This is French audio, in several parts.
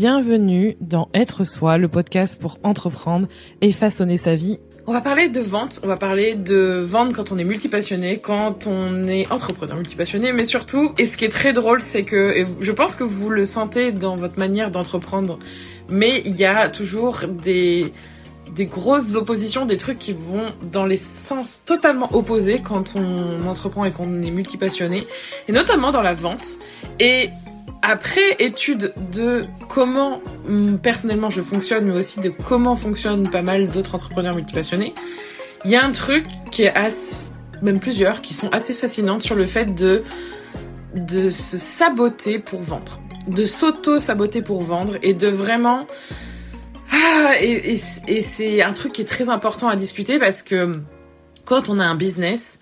Bienvenue dans Être Soi, le podcast pour entreprendre et façonner sa vie. On va parler de vente, on va parler de vente quand on est multipassionné, quand on est entrepreneur multipassionné, mais surtout, et ce qui est très drôle, c'est que, et je pense que vous le sentez dans votre manière d'entreprendre, mais il y a toujours des, des grosses oppositions, des trucs qui vont dans les sens totalement opposés quand on entreprend et qu'on est multipassionné, et notamment dans la vente. Et après étude de comment hum, personnellement je fonctionne, mais aussi de comment fonctionnent pas mal d'autres entrepreneurs multipassionnés, il y a un truc qui est assez, même plusieurs, qui sont assez fascinantes sur le fait de de se saboter pour vendre, de s'auto-saboter pour vendre et de vraiment ah, et, c'est un truc qui est très important à discuter parce que quand on a un business,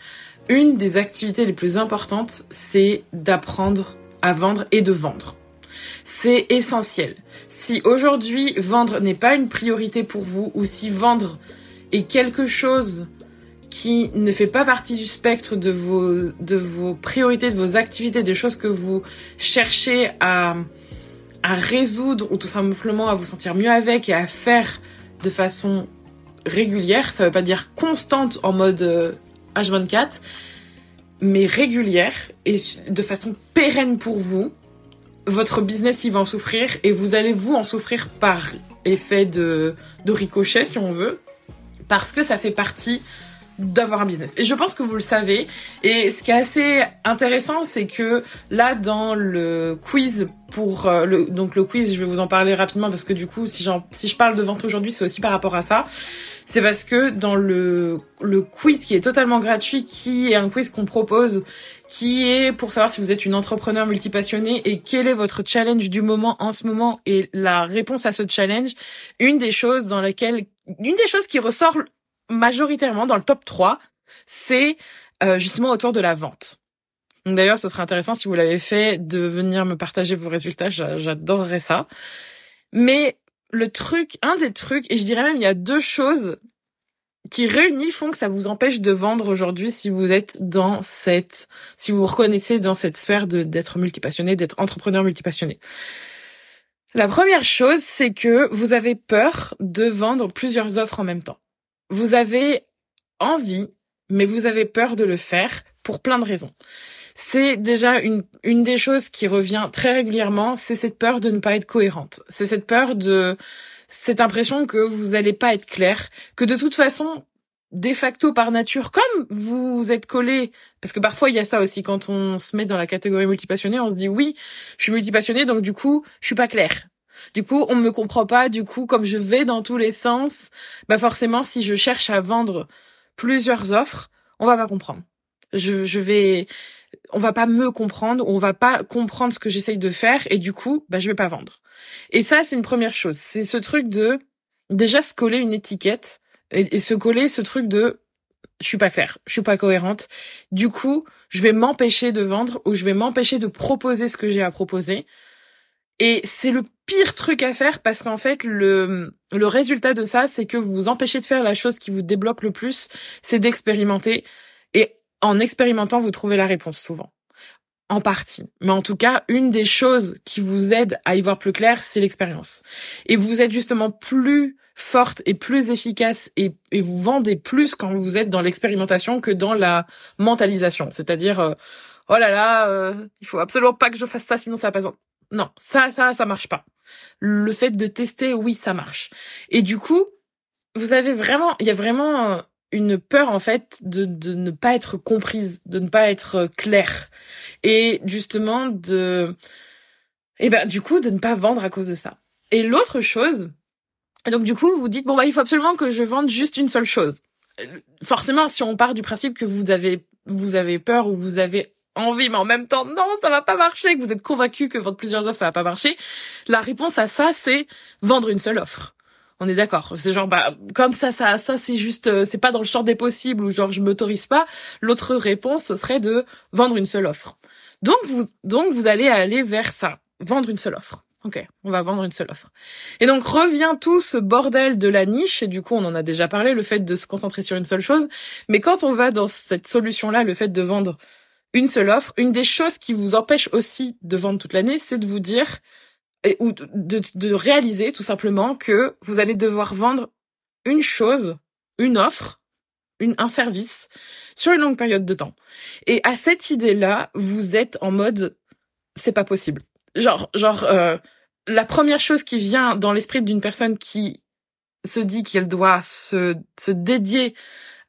une des activités les plus importantes, c'est d'apprendre à vendre et de vendre. C'est essentiel. Si aujourd'hui vendre n'est pas une priorité pour vous ou si vendre est quelque chose qui ne fait pas partie du spectre de vos, de vos priorités, de vos activités, des choses que vous cherchez à, à résoudre ou tout simplement à vous sentir mieux avec et à faire de façon régulière, ça veut pas dire constante en mode euh, H24, mais régulière et de façon pérenne pour vous, votre business il va en souffrir et vous allez vous en souffrir par effet de, de ricochet si on veut, parce que ça fait partie d'avoir un business. Et je pense que vous le savez. Et ce qui est assez intéressant, c'est que là, dans le quiz pour euh, le donc le quiz, je vais vous en parler rapidement parce que du coup, si j'en si je parle de vente aujourd'hui, c'est aussi par rapport à ça. C'est parce que dans le le quiz qui est totalement gratuit, qui est un quiz qu'on propose qui est pour savoir si vous êtes une entrepreneur multipassionné et quel est votre challenge du moment en ce moment et la réponse à ce challenge, une des choses dans laquelle une des choses qui ressort majoritairement dans le top 3, c'est euh, justement autour de la vente. Donc d'ailleurs, ce serait intéressant si vous l'avez fait de venir me partager vos résultats, j'adorerais ça. Mais le truc, un des trucs, et je dirais même il y a deux choses qui réunis font que ça vous empêche de vendre aujourd'hui si vous êtes dans cette, si vous vous reconnaissez dans cette sphère de d'être multipassionné, d'être entrepreneur multipassionné. La première chose, c'est que vous avez peur de vendre plusieurs offres en même temps. Vous avez envie, mais vous avez peur de le faire pour plein de raisons. C'est déjà une, une des choses qui revient très régulièrement, c'est cette peur de ne pas être cohérente. C'est cette peur de cette impression que vous n'allez pas être clair, que de toute façon, de facto par nature, comme vous êtes collé, parce que parfois il y a ça aussi quand on se met dans la catégorie multipassionné, on se dit oui, je suis multipassionné, donc du coup, je suis pas clair. Du coup, on me comprend pas. Du coup, comme je vais dans tous les sens, bah forcément, si je cherche à vendre plusieurs offres, on va pas comprendre. Je, je vais, on va pas me comprendre, on va pas comprendre ce que j'essaye de faire, et du coup, bah je vais pas vendre. Et ça, c'est une première chose. C'est ce truc de déjà se coller une étiquette et, et se coller ce truc de je suis pas claire, je suis pas cohérente. Du coup, je vais m'empêcher de vendre ou je vais m'empêcher de proposer ce que j'ai à proposer. Et c'est le pire truc à faire parce qu'en fait, le, le résultat de ça, c'est que vous vous empêchez de faire la chose qui vous débloque le plus, c'est d'expérimenter. En expérimentant, vous trouvez la réponse souvent. En partie. Mais en tout cas, une des choses qui vous aide à y voir plus clair, c'est l'expérience. Et vous êtes justement plus forte et plus efficace et, et vous vendez plus quand vous êtes dans l'expérimentation que dans la mentalisation. C'est-à-dire, euh, oh là là, euh, il faut absolument pas que je fasse ça, sinon ça va pas non, ça, ça, ça marche pas. Le fait de tester, oui, ça marche. Et du coup, vous avez vraiment, il y a vraiment une peur en fait de, de ne pas être comprise, de ne pas être claire, et justement de, et eh ben du coup de ne pas vendre à cause de ça. Et l'autre chose, donc du coup vous dites bon bah il faut absolument que je vende juste une seule chose. Forcément, si on part du principe que vous avez vous avez peur ou vous avez envie, mais en même temps, non, ça va pas marcher, que vous êtes convaincu que vendre plusieurs offres, ça va pas marcher. La réponse à ça, c'est vendre une seule offre. On est d'accord. C'est genre, bah, comme ça, ça, ça, c'est juste, euh, c'est pas dans le champ des possibles ou genre, je m'autorise pas. L'autre réponse, ce serait de vendre une seule offre. Donc, vous, donc, vous allez aller vers ça. Vendre une seule offre. Ok, on va vendre une seule offre. Et donc revient tout ce bordel de la niche, et du coup on en a déjà parlé, le fait de se concentrer sur une seule chose, mais quand on va dans cette solution-là, le fait de vendre une seule offre. Une des choses qui vous empêche aussi de vendre toute l'année, c'est de vous dire, et, ou de, de réaliser tout simplement que vous allez devoir vendre une chose, une offre, une, un service sur une longue période de temps. Et à cette idée-là, vous êtes en mode c'est pas possible. Genre, genre, euh, la première chose qui vient dans l'esprit d'une personne qui se dit qu'elle doit se, se dédier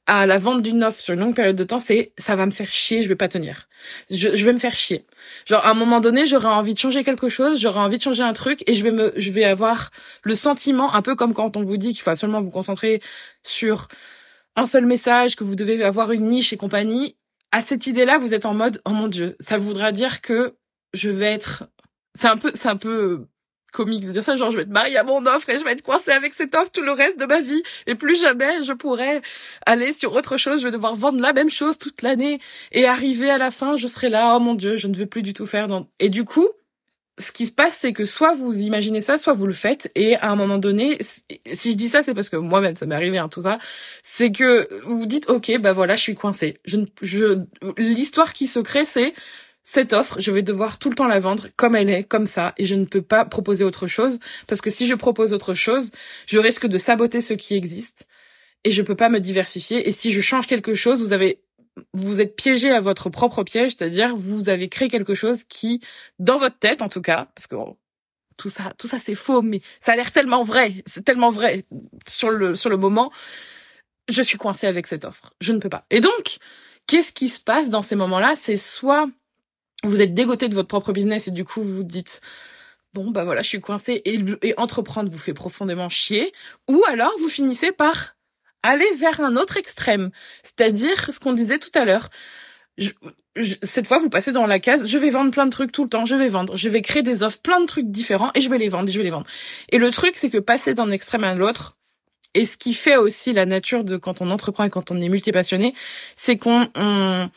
à la vente d'une offre sur une longue période de temps, c'est ça va me faire chier, je vais pas tenir. Je, je vais me faire chier. Genre à un moment donné, j'aurai envie de changer quelque chose, j'aurai envie de changer un truc et je vais me je vais avoir le sentiment un peu comme quand on vous dit qu'il faut absolument vous concentrer sur un seul message, que vous devez avoir une niche et compagnie. À cette idée-là, vous êtes en mode oh mon dieu, ça voudra dire que je vais être c'est un peu c'est un peu comique de dire ça, genre je vais être mariée à mon offre et je vais être coincée avec cette offre tout le reste de ma vie. Et plus jamais je pourrai aller sur autre chose, je vais devoir vendre la même chose toute l'année. Et arriver à la fin, je serai là, oh mon dieu, je ne veux plus du tout faire. Dans... Et du coup, ce qui se passe, c'est que soit vous imaginez ça, soit vous le faites, et à un moment donné, si je dis ça, c'est parce que moi-même, ça m'est arrivé, hein, tout ça, c'est que vous dites, ok, bah voilà, je suis coincée. Je, je, l'histoire qui se crée, c'est cette offre, je vais devoir tout le temps la vendre comme elle est, comme ça, et je ne peux pas proposer autre chose, parce que si je propose autre chose, je risque de saboter ce qui existe, et je peux pas me diversifier, et si je change quelque chose, vous avez, vous êtes piégé à votre propre piège, c'est-à-dire vous avez créé quelque chose qui, dans votre tête en tout cas, parce que tout ça, tout ça c'est faux, mais ça a l'air tellement vrai, c'est tellement vrai sur le, sur le moment, je suis coincée avec cette offre, je ne peux pas. Et donc, qu'est-ce qui se passe dans ces moments-là? C'est soit vous êtes dégoté de votre propre business et du coup vous dites bon bah voilà je suis coincé et, et entreprendre vous fait profondément chier. Ou alors vous finissez par aller vers un autre extrême. C'est-à-dire ce qu'on disait tout à l'heure. Cette fois vous passez dans la case je vais vendre plein de trucs tout le temps je vais vendre. Je vais créer des offres plein de trucs différents et je vais les vendre et je vais les vendre. Et le truc c'est que passer d'un extrême à l'autre et ce qui fait aussi la nature de quand on entreprend et quand on est multipassionné c'est qu'on on,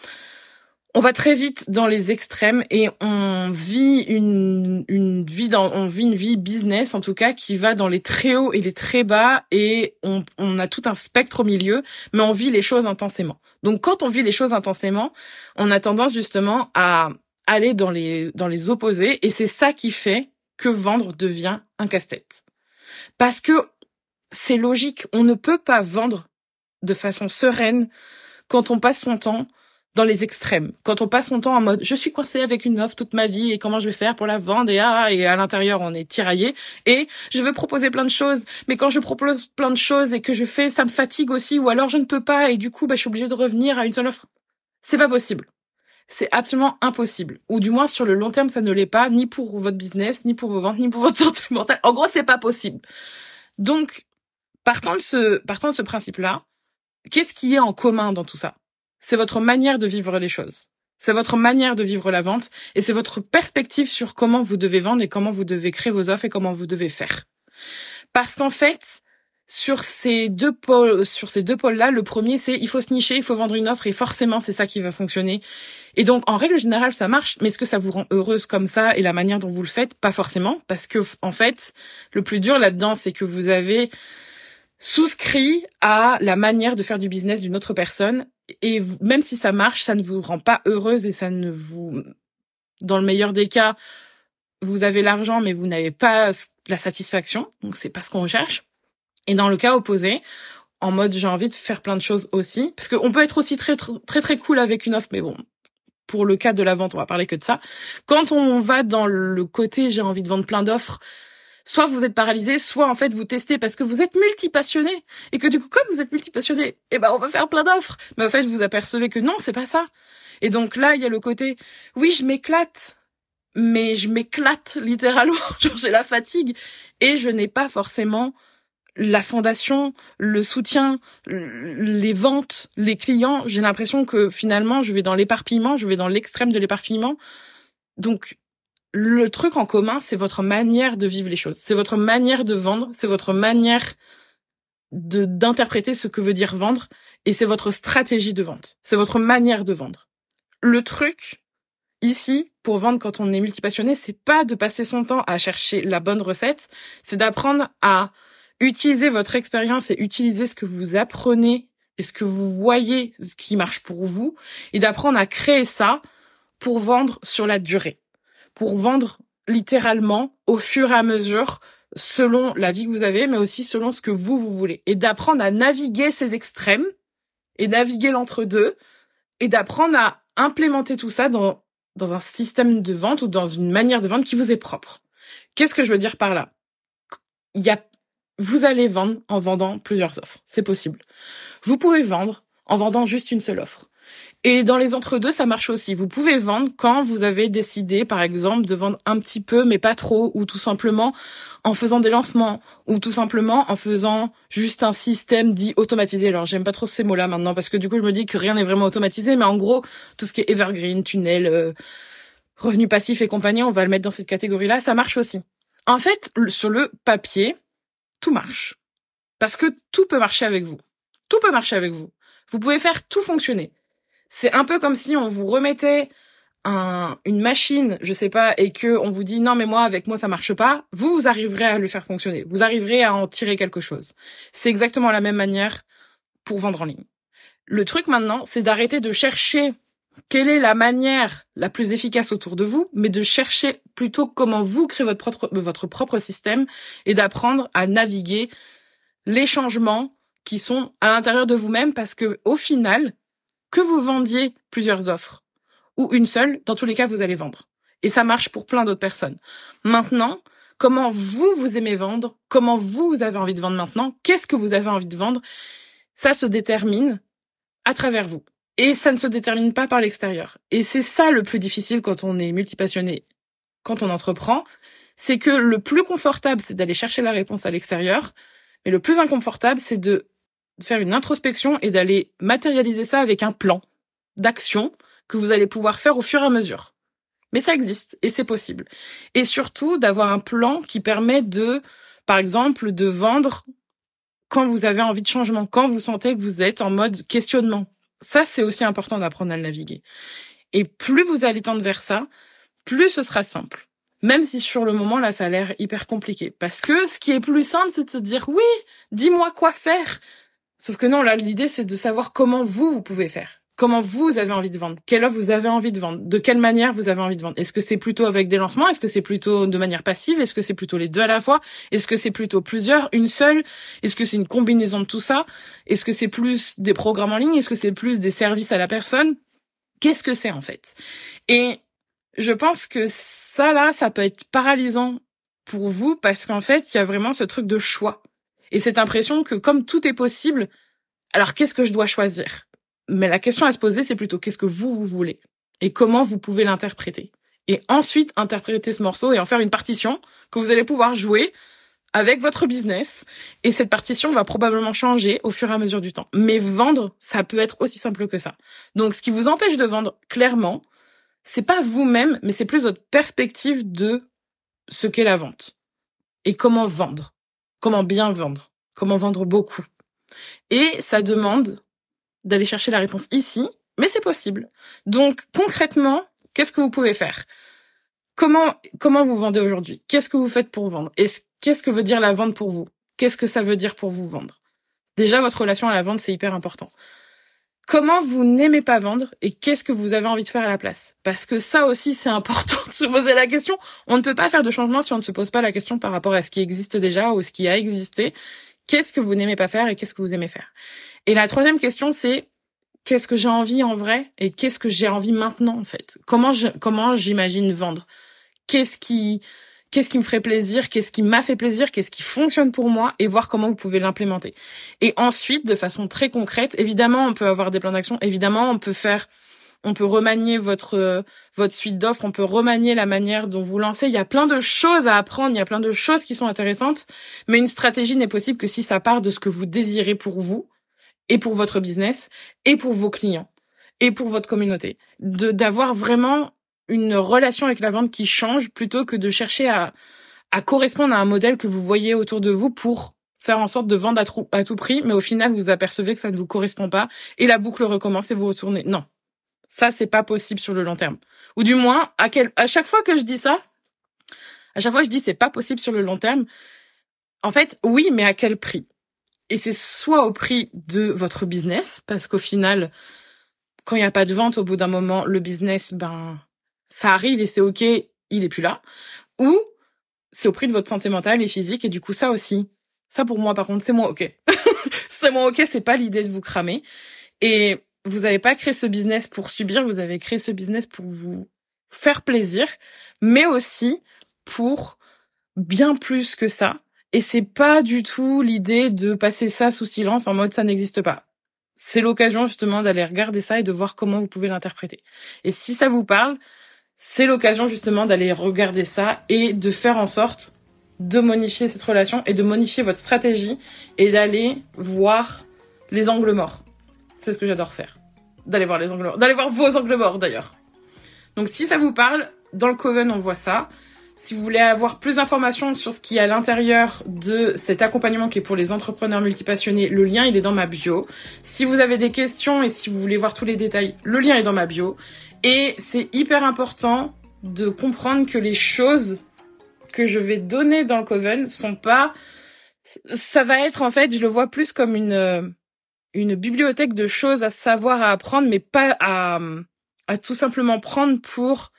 on va très vite dans les extrêmes et on vit une, une vie on vit une vie business en tout cas qui va dans les très hauts et les très bas et on, on a tout un spectre au milieu, mais on vit les choses intensément. Donc quand on vit les choses intensément, on a tendance justement à aller dans les dans les opposés et c'est ça qui fait que vendre devient un casse-tête. Parce que c'est logique, on ne peut pas vendre de façon sereine quand on passe son temps dans les extrêmes. Quand on passe son temps en mode je suis coincé avec une offre toute ma vie et comment je vais faire pour la vendre et ah à l'intérieur on est tiraillé et je veux proposer plein de choses mais quand je propose plein de choses et que je fais ça me fatigue aussi ou alors je ne peux pas et du coup bah je suis obligée de revenir à une seule offre. C'est pas possible. C'est absolument impossible. Ou du moins sur le long terme ça ne l'est pas ni pour votre business, ni pour vos ventes, ni pour votre santé mentale. En gros, c'est pas possible. Donc partant de ce partant de ce principe-là, qu'est-ce qui est en commun dans tout ça? C'est votre manière de vivre les choses. C'est votre manière de vivre la vente et c'est votre perspective sur comment vous devez vendre et comment vous devez créer vos offres et comment vous devez faire. Parce qu'en fait, sur ces deux pôles, sur ces deux pôles-là, le premier c'est il faut se nicher, il faut vendre une offre et forcément c'est ça qui va fonctionner. Et donc en règle générale ça marche, mais est-ce que ça vous rend heureuse comme ça et la manière dont vous le faites? Pas forcément, parce que en fait le plus dur là-dedans c'est que vous avez souscrit à la manière de faire du business d'une autre personne et même si ça marche, ça ne vous rend pas heureuse et ça ne vous, dans le meilleur des cas, vous avez l'argent mais vous n'avez pas la satisfaction, donc c'est pas ce qu'on recherche. Et dans le cas opposé, en mode j'ai envie de faire plein de choses aussi, parce qu'on peut être aussi très très très cool avec une offre, mais bon, pour le cas de la vente, on va parler que de ça. Quand on va dans le côté j'ai envie de vendre plein d'offres, soit vous êtes paralysé, soit en fait vous testez parce que vous êtes multipassionné et que du coup comme vous êtes multipassionné, eh ben on va faire plein d'offres. Mais en fait vous apercevez que non, c'est pas ça. Et donc là, il y a le côté oui, je m'éclate, mais je m'éclate littéralement, j'ai la fatigue et je n'ai pas forcément la fondation, le soutien, les ventes, les clients, j'ai l'impression que finalement je vais dans l'éparpillement, je vais dans l'extrême de l'éparpillement. Donc le truc en commun, c'est votre manière de vivre les choses. C'est votre manière de vendre, c'est votre manière d'interpréter ce que veut dire vendre et c'est votre stratégie de vente. C'est votre manière de vendre. Le truc ici pour vendre quand on est multipassionné, c'est pas de passer son temps à chercher la bonne recette, c'est d'apprendre à utiliser votre expérience et utiliser ce que vous apprenez et ce que vous voyez, qui marche pour vous et d'apprendre à créer ça pour vendre sur la durée pour vendre littéralement au fur et à mesure selon la vie que vous avez, mais aussi selon ce que vous, vous voulez. Et d'apprendre à naviguer ces extrêmes et naviguer l'entre-deux et d'apprendre à implémenter tout ça dans, dans un système de vente ou dans une manière de vente qui vous est propre. Qu'est-ce que je veux dire par là? Il y a, vous allez vendre en vendant plusieurs offres. C'est possible. Vous pouvez vendre en vendant juste une seule offre. Et dans les entre-deux, ça marche aussi. Vous pouvez vendre quand vous avez décidé, par exemple, de vendre un petit peu, mais pas trop, ou tout simplement en faisant des lancements, ou tout simplement en faisant juste un système dit automatisé. Alors, j'aime pas trop ces mots-là maintenant, parce que du coup, je me dis que rien n'est vraiment automatisé, mais en gros, tout ce qui est evergreen, tunnel, euh, revenu passif et compagnie, on va le mettre dans cette catégorie-là, ça marche aussi. En fait, sur le papier, tout marche. Parce que tout peut marcher avec vous. Tout peut marcher avec vous. Vous pouvez faire tout fonctionner. C'est un peu comme si on vous remettait un, une machine, je sais pas, et que on vous dit non mais moi avec moi ça marche pas, vous vous arriverez à le faire fonctionner, vous arriverez à en tirer quelque chose. C'est exactement la même manière pour vendre en ligne. Le truc maintenant, c'est d'arrêter de chercher quelle est la manière la plus efficace autour de vous, mais de chercher plutôt comment vous créez votre propre, votre propre système et d'apprendre à naviguer les changements qui sont à l'intérieur de vous-même parce que au final, que vous vendiez plusieurs offres ou une seule, dans tous les cas, vous allez vendre. Et ça marche pour plein d'autres personnes. Maintenant, comment vous, vous aimez vendre, comment vous, vous avez envie de vendre maintenant, qu'est-ce que vous avez envie de vendre, ça se détermine à travers vous. Et ça ne se détermine pas par l'extérieur. Et c'est ça le plus difficile quand on est multipassionné, quand on entreprend, c'est que le plus confortable, c'est d'aller chercher la réponse à l'extérieur, mais le plus inconfortable, c'est de faire une introspection et d'aller matérialiser ça avec un plan d'action que vous allez pouvoir faire au fur et à mesure. Mais ça existe et c'est possible. Et surtout d'avoir un plan qui permet de, par exemple, de vendre quand vous avez envie de changement, quand vous sentez que vous êtes en mode questionnement. Ça, c'est aussi important d'apprendre à le naviguer. Et plus vous allez tendre vers ça, plus ce sera simple. Même si sur le moment, là, ça a l'air hyper compliqué. Parce que ce qui est plus simple, c'est de se dire, oui, dis-moi quoi faire. Sauf que non, là, l'idée, c'est de savoir comment vous, vous pouvez faire. Comment vous avez envie de vendre. Quelle offre vous avez envie de vendre. De quelle manière vous avez envie de vendre. Est-ce que c'est plutôt avec des lancements? Est-ce que c'est plutôt de manière passive? Est-ce que c'est plutôt les deux à la fois? Est-ce que c'est plutôt plusieurs? Une seule? Est-ce que c'est une combinaison de tout ça? Est-ce que c'est plus des programmes en ligne? Est-ce que c'est plus des services à la personne? Qu'est-ce que c'est en fait? Et je pense que ça là, ça peut être paralysant pour vous parce qu'en fait, il y a vraiment ce truc de choix et cette impression que comme tout est possible, alors qu'est-ce que je dois choisir? Mais la question à se poser, c'est plutôt qu'est-ce que vous, vous voulez? Et comment vous pouvez l'interpréter? Et ensuite, interpréter ce morceau et en faire une partition que vous allez pouvoir jouer avec votre business. Et cette partition va probablement changer au fur et à mesure du temps. Mais vendre, ça peut être aussi simple que ça. Donc, ce qui vous empêche de vendre clairement, c'est pas vous-même, mais c'est plus votre perspective de ce qu'est la vente. Et comment vendre comment bien vendre, comment vendre beaucoup. Et ça demande d'aller chercher la réponse ici, mais c'est possible. Donc concrètement, qu'est-ce que vous pouvez faire? Comment comment vous vendez aujourd'hui? Qu'est-ce que vous faites pour vendre? Qu'est-ce que veut dire la vente pour vous? Qu'est-ce que ça veut dire pour vous vendre? Déjà votre relation à la vente, c'est hyper important. Comment vous n'aimez pas vendre et qu'est-ce que vous avez envie de faire à la place? Parce que ça aussi, c'est important de se poser la question. On ne peut pas faire de changement si on ne se pose pas la question par rapport à ce qui existe déjà ou ce qui a existé. Qu'est-ce que vous n'aimez pas faire et qu'est-ce que vous aimez faire? Et la troisième question, c'est qu'est-ce que j'ai envie en vrai et qu'est-ce que j'ai envie maintenant en fait? Comment j'imagine vendre? Qu'est-ce qui qu'est-ce qui me ferait plaisir, qu'est-ce qui m'a fait plaisir, qu'est-ce qui fonctionne pour moi et voir comment vous pouvez l'implémenter. Et ensuite, de façon très concrète, évidemment, on peut avoir des plans d'action, évidemment, on peut faire on peut remanier votre votre suite d'offres, on peut remanier la manière dont vous lancez. Il y a plein de choses à apprendre, il y a plein de choses qui sont intéressantes, mais une stratégie n'est possible que si ça part de ce que vous désirez pour vous et pour votre business et pour vos clients et pour votre communauté. De d'avoir vraiment une relation avec la vente qui change plutôt que de chercher à, à correspondre à un modèle que vous voyez autour de vous pour faire en sorte de vendre à, tout prix, mais au final, vous apercevez que ça ne vous correspond pas et la boucle recommence et vous retournez. Non. Ça, c'est pas possible sur le long terme. Ou du moins, à quel, à chaque fois que je dis ça, à chaque fois que je dis c'est pas possible sur le long terme, en fait, oui, mais à quel prix? Et c'est soit au prix de votre business, parce qu'au final, quand il n'y a pas de vente, au bout d'un moment, le business, ben, ça arrive et c'est ok, il est plus là. ou c'est au prix de votre santé mentale et physique et du coup ça aussi, ça pour moi par contre c'est moins ok. c'est moins ok, c'est pas l'idée de vous cramer et vous n'avez pas créé ce business pour subir, vous avez créé ce business pour vous faire plaisir, mais aussi pour bien plus que ça. Et c'est pas du tout l'idée de passer ça sous silence en mode ça n'existe pas. C'est l'occasion justement d'aller regarder ça et de voir comment vous pouvez l'interpréter. Et si ça vous parle, c'est l'occasion justement d'aller regarder ça et de faire en sorte de modifier cette relation et de modifier votre stratégie et d'aller voir les angles morts. C'est ce que j'adore faire. D'aller voir les angles morts. D'aller voir vos angles morts d'ailleurs. Donc si ça vous parle, dans le Coven on voit ça. Si vous voulez avoir plus d'informations sur ce qui est à l'intérieur de cet accompagnement qui est pour les entrepreneurs multipassionnés, le lien il est dans ma bio. Si vous avez des questions et si vous voulez voir tous les détails, le lien est dans ma bio. Et c'est hyper important de comprendre que les choses que je vais donner dans le Coven sont pas, ça va être en fait, je le vois plus comme une, une bibliothèque de choses à savoir, à apprendre, mais pas à, à tout simplement prendre pour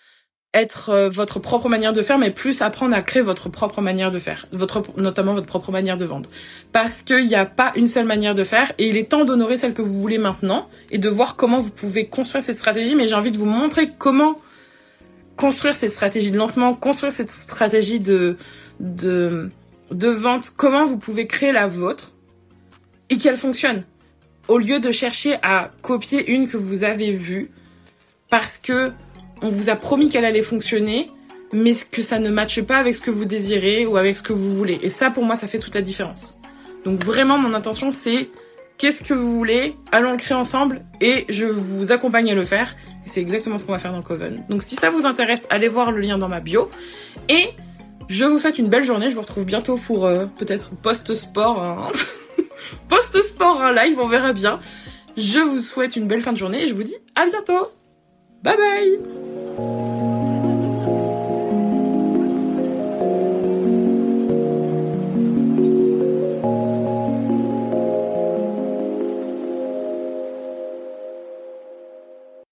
être euh, votre propre manière de faire, mais plus apprendre à créer votre propre manière de faire, votre notamment votre propre manière de vendre, parce qu'il n'y a pas une seule manière de faire et il est temps d'honorer celle que vous voulez maintenant et de voir comment vous pouvez construire cette stratégie. Mais j'ai envie de vous montrer comment construire cette stratégie de lancement, construire cette stratégie de de de vente, comment vous pouvez créer la vôtre et qu'elle fonctionne au lieu de chercher à copier une que vous avez vue parce que on vous a promis qu'elle allait fonctionner, mais que ça ne matche pas avec ce que vous désirez ou avec ce que vous voulez. Et ça, pour moi, ça fait toute la différence. Donc vraiment, mon intention, c'est qu'est-ce que vous voulez, allons le créer ensemble et je vous accompagne à le faire. Et c'est exactement ce qu'on va faire dans Coven. Donc si ça vous intéresse, allez voir le lien dans ma bio. Et je vous souhaite une belle journée. Je vous retrouve bientôt pour euh, peut-être post-sport. Hein. post-sport, un live, on verra bien. Je vous souhaite une belle fin de journée et je vous dis à bientôt. Bye bye